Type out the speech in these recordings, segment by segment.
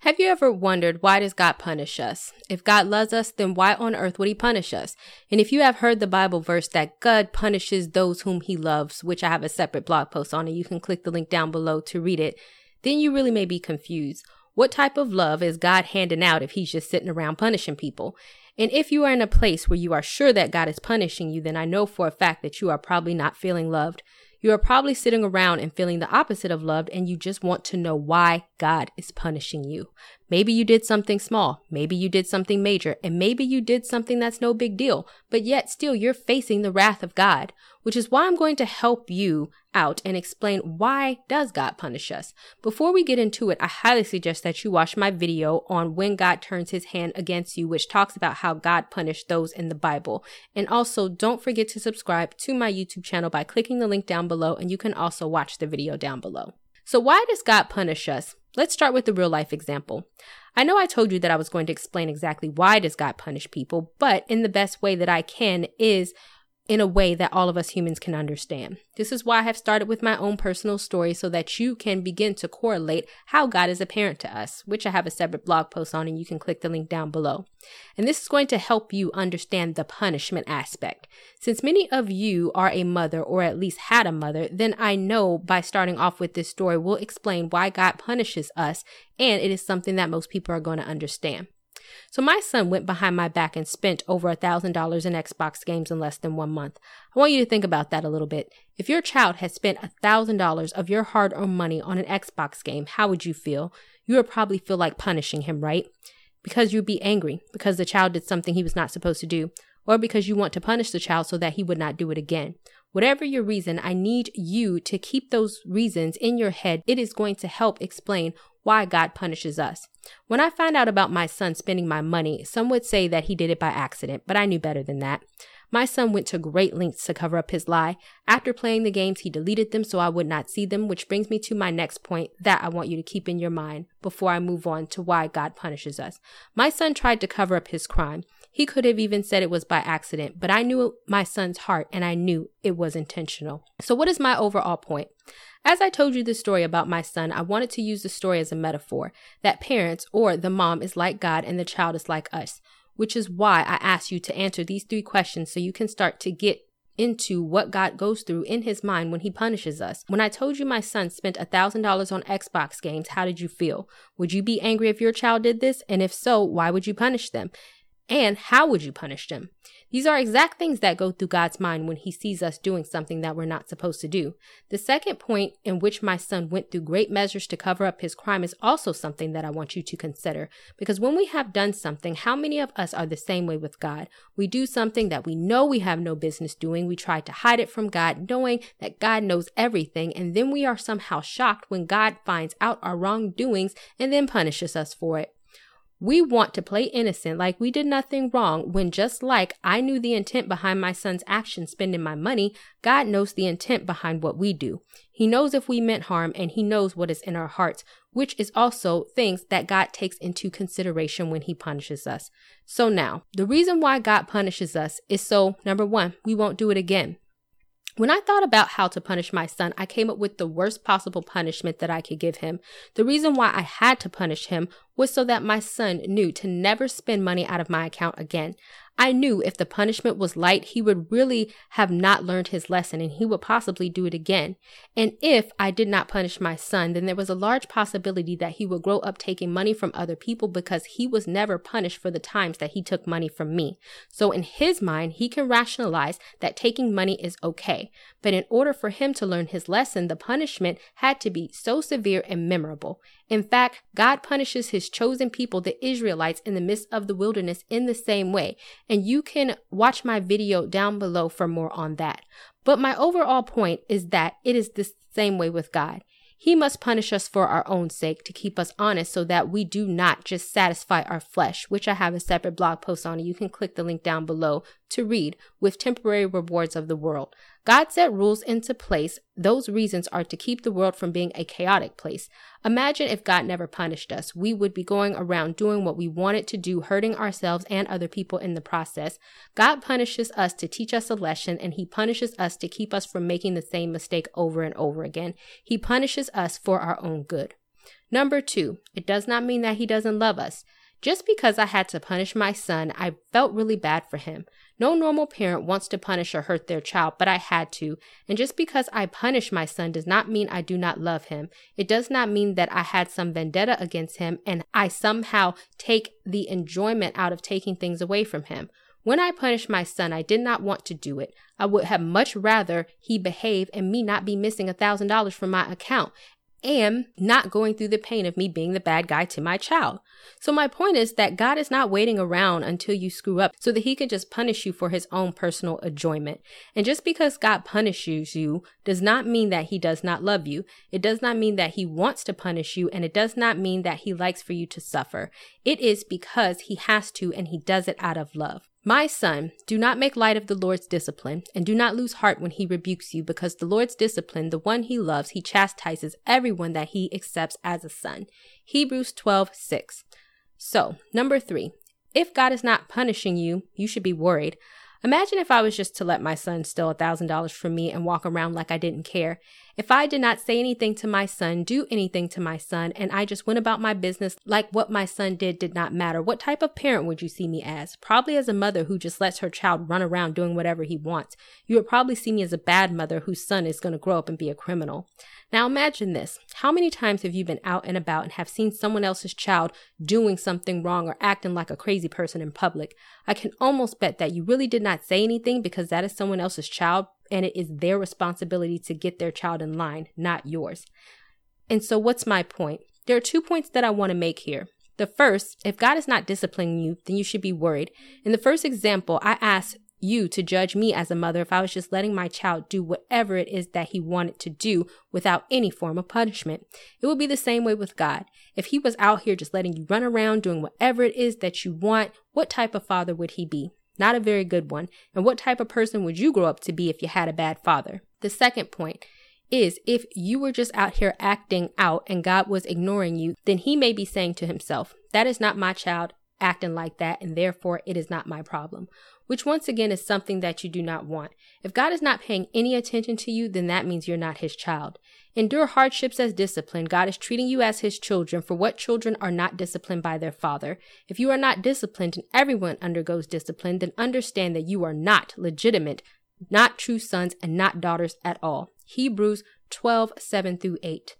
have you ever wondered why does God punish us? If God loves us, then why on earth would he punish us? And if you have heard the Bible verse that God punishes those whom he loves, which I have a separate blog post on and you can click the link down below to read it, then you really may be confused. What type of love is God handing out if he's just sitting around punishing people? And if you are in a place where you are sure that God is punishing you, then I know for a fact that you are probably not feeling loved. You are probably sitting around and feeling the opposite of loved, and you just want to know why God is punishing you. Maybe you did something small, maybe you did something major, and maybe you did something that's no big deal, but yet still you're facing the wrath of God which is why I'm going to help you out and explain why does God punish us. Before we get into it, I highly suggest that you watch my video on when God turns his hand against you, which talks about how God punished those in the Bible. And also don't forget to subscribe to my YouTube channel by clicking the link down below and you can also watch the video down below. So why does God punish us? Let's start with the real life example. I know I told you that I was going to explain exactly why does God punish people, but in the best way that I can is in a way that all of us humans can understand. This is why I have started with my own personal story so that you can begin to correlate how God is apparent to us, which I have a separate blog post on and you can click the link down below. And this is going to help you understand the punishment aspect. Since many of you are a mother or at least had a mother, then I know by starting off with this story will explain why God punishes us and it is something that most people are going to understand. So my son went behind my back and spent over a $1,000 in Xbox games in less than one month. I want you to think about that a little bit. If your child had spent a $1,000 of your hard earned money on an Xbox game, how would you feel? You would probably feel like punishing him, right? Because you'd be angry because the child did something he was not supposed to do, or because you want to punish the child so that he would not do it again. Whatever your reason, I need you to keep those reasons in your head. It is going to help explain why God punishes us. When I find out about my son spending my money, some would say that he did it by accident, but I knew better than that. My son went to great lengths to cover up his lie. After playing the games, he deleted them so I would not see them, which brings me to my next point that I want you to keep in your mind before I move on to why God punishes us. My son tried to cover up his crime. He could have even said it was by accident, but I knew my son's heart and I knew it was intentional. So, what is my overall point? As I told you the story about my son, I wanted to use the story as a metaphor that parents or the mom is like God and the child is like us, which is why I asked you to answer these three questions so you can start to get into what God goes through in his mind when he punishes us. When I told you my son spent $1,000 on Xbox games, how did you feel? Would you be angry if your child did this? And if so, why would you punish them? And how would you punish them? These are exact things that go through God's mind when he sees us doing something that we're not supposed to do. The second point in which my son went through great measures to cover up his crime is also something that I want you to consider. Because when we have done something, how many of us are the same way with God? We do something that we know we have no business doing. We try to hide it from God, knowing that God knows everything. And then we are somehow shocked when God finds out our wrongdoings and then punishes us for it. We want to play innocent like we did nothing wrong when just like I knew the intent behind my son's action spending my money, God knows the intent behind what we do. He knows if we meant harm and he knows what is in our hearts, which is also things that God takes into consideration when he punishes us. So now, the reason why God punishes us is so number 1, we won't do it again. When I thought about how to punish my son, I came up with the worst possible punishment that I could give him. The reason why I had to punish him was so that my son knew to never spend money out of my account again. I knew if the punishment was light, he would really have not learned his lesson and he would possibly do it again. And if I did not punish my son, then there was a large possibility that he would grow up taking money from other people because he was never punished for the times that he took money from me. So in his mind, he can rationalize that taking money is okay. But in order for him to learn his lesson, the punishment had to be so severe and memorable. In fact, God punishes his chosen people, the Israelites, in the midst of the wilderness in the same way. And you can watch my video down below for more on that. But my overall point is that it is the same way with God. He must punish us for our own sake to keep us honest so that we do not just satisfy our flesh, which I have a separate blog post on. You can click the link down below to read with temporary rewards of the world. God set rules into place. Those reasons are to keep the world from being a chaotic place. Imagine if God never punished us. We would be going around doing what we wanted to do, hurting ourselves and other people in the process. God punishes us to teach us a lesson, and He punishes us to keep us from making the same mistake over and over again. He punishes us for our own good. Number two, it does not mean that He doesn't love us. Just because I had to punish my son, I felt really bad for him. No normal parent wants to punish or hurt their child, but I had to. And just because I punish my son does not mean I do not love him. It does not mean that I had some vendetta against him and I somehow take the enjoyment out of taking things away from him. When I punished my son, I did not want to do it. I would have much rather he behave and me not be missing a thousand dollars from my account and not going through the pain of me being the bad guy to my child. So my point is that God is not waiting around until you screw up so that he can just punish you for his own personal enjoyment. And just because God punishes you does not mean that he does not love you. It does not mean that he wants to punish you and it does not mean that he likes for you to suffer. It is because he has to and he does it out of love. My son, do not make light of the Lord's discipline, and do not lose heart when he rebukes you, because the Lord's discipline, the one he loves, he chastises everyone that he accepts as a son. Hebrews 12, 6. So, number three, if God is not punishing you, you should be worried. Imagine if I was just to let my son steal a $1,000 from me and walk around like I didn't care. If I did not say anything to my son, do anything to my son, and I just went about my business like what my son did did not matter, what type of parent would you see me as? Probably as a mother who just lets her child run around doing whatever he wants. You would probably see me as a bad mother whose son is going to grow up and be a criminal. Now imagine this. How many times have you been out and about and have seen someone else's child doing something wrong or acting like a crazy person in public? I can almost bet that you really did not say anything because that is someone else's child and it is their responsibility to get their child in line, not yours. And so what's my point? There are two points that I want to make here. The first, if God is not disciplining you, then you should be worried. In the first example, I asked you to judge me as a mother if I was just letting my child do whatever it is that he wanted to do without any form of punishment. It would be the same way with God. If he was out here just letting you run around doing whatever it is that you want, what type of father would he be? Not a very good one. And what type of person would you grow up to be if you had a bad father? The second point is if you were just out here acting out and God was ignoring you, then he may be saying to himself, That is not my child acting like that, and therefore it is not my problem which once again is something that you do not want. If God is not paying any attention to you, then that means you're not his child. Endure hardships as discipline. God is treating you as his children, for what children are not disciplined by their father? If you are not disciplined and everyone undergoes discipline, then understand that you are not legitimate, not true sons, and not daughters at all. Hebrews 12, 7 through 8.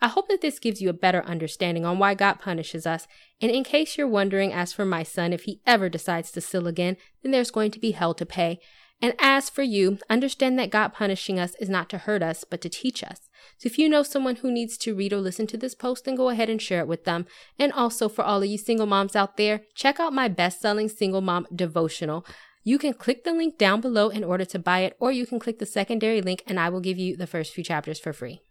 I hope that this gives you a better understanding on why God punishes us. And in case you're wondering, as for my son, if he ever decides to steal again, then there's going to be hell to pay. And as for you, understand that God punishing us is not to hurt us, but to teach us. So if you know someone who needs to read or listen to this post, then go ahead and share it with them. And also for all of you single moms out there, check out my best selling single mom devotional. You can click the link down below in order to buy it, or you can click the secondary link and I will give you the first few chapters for free.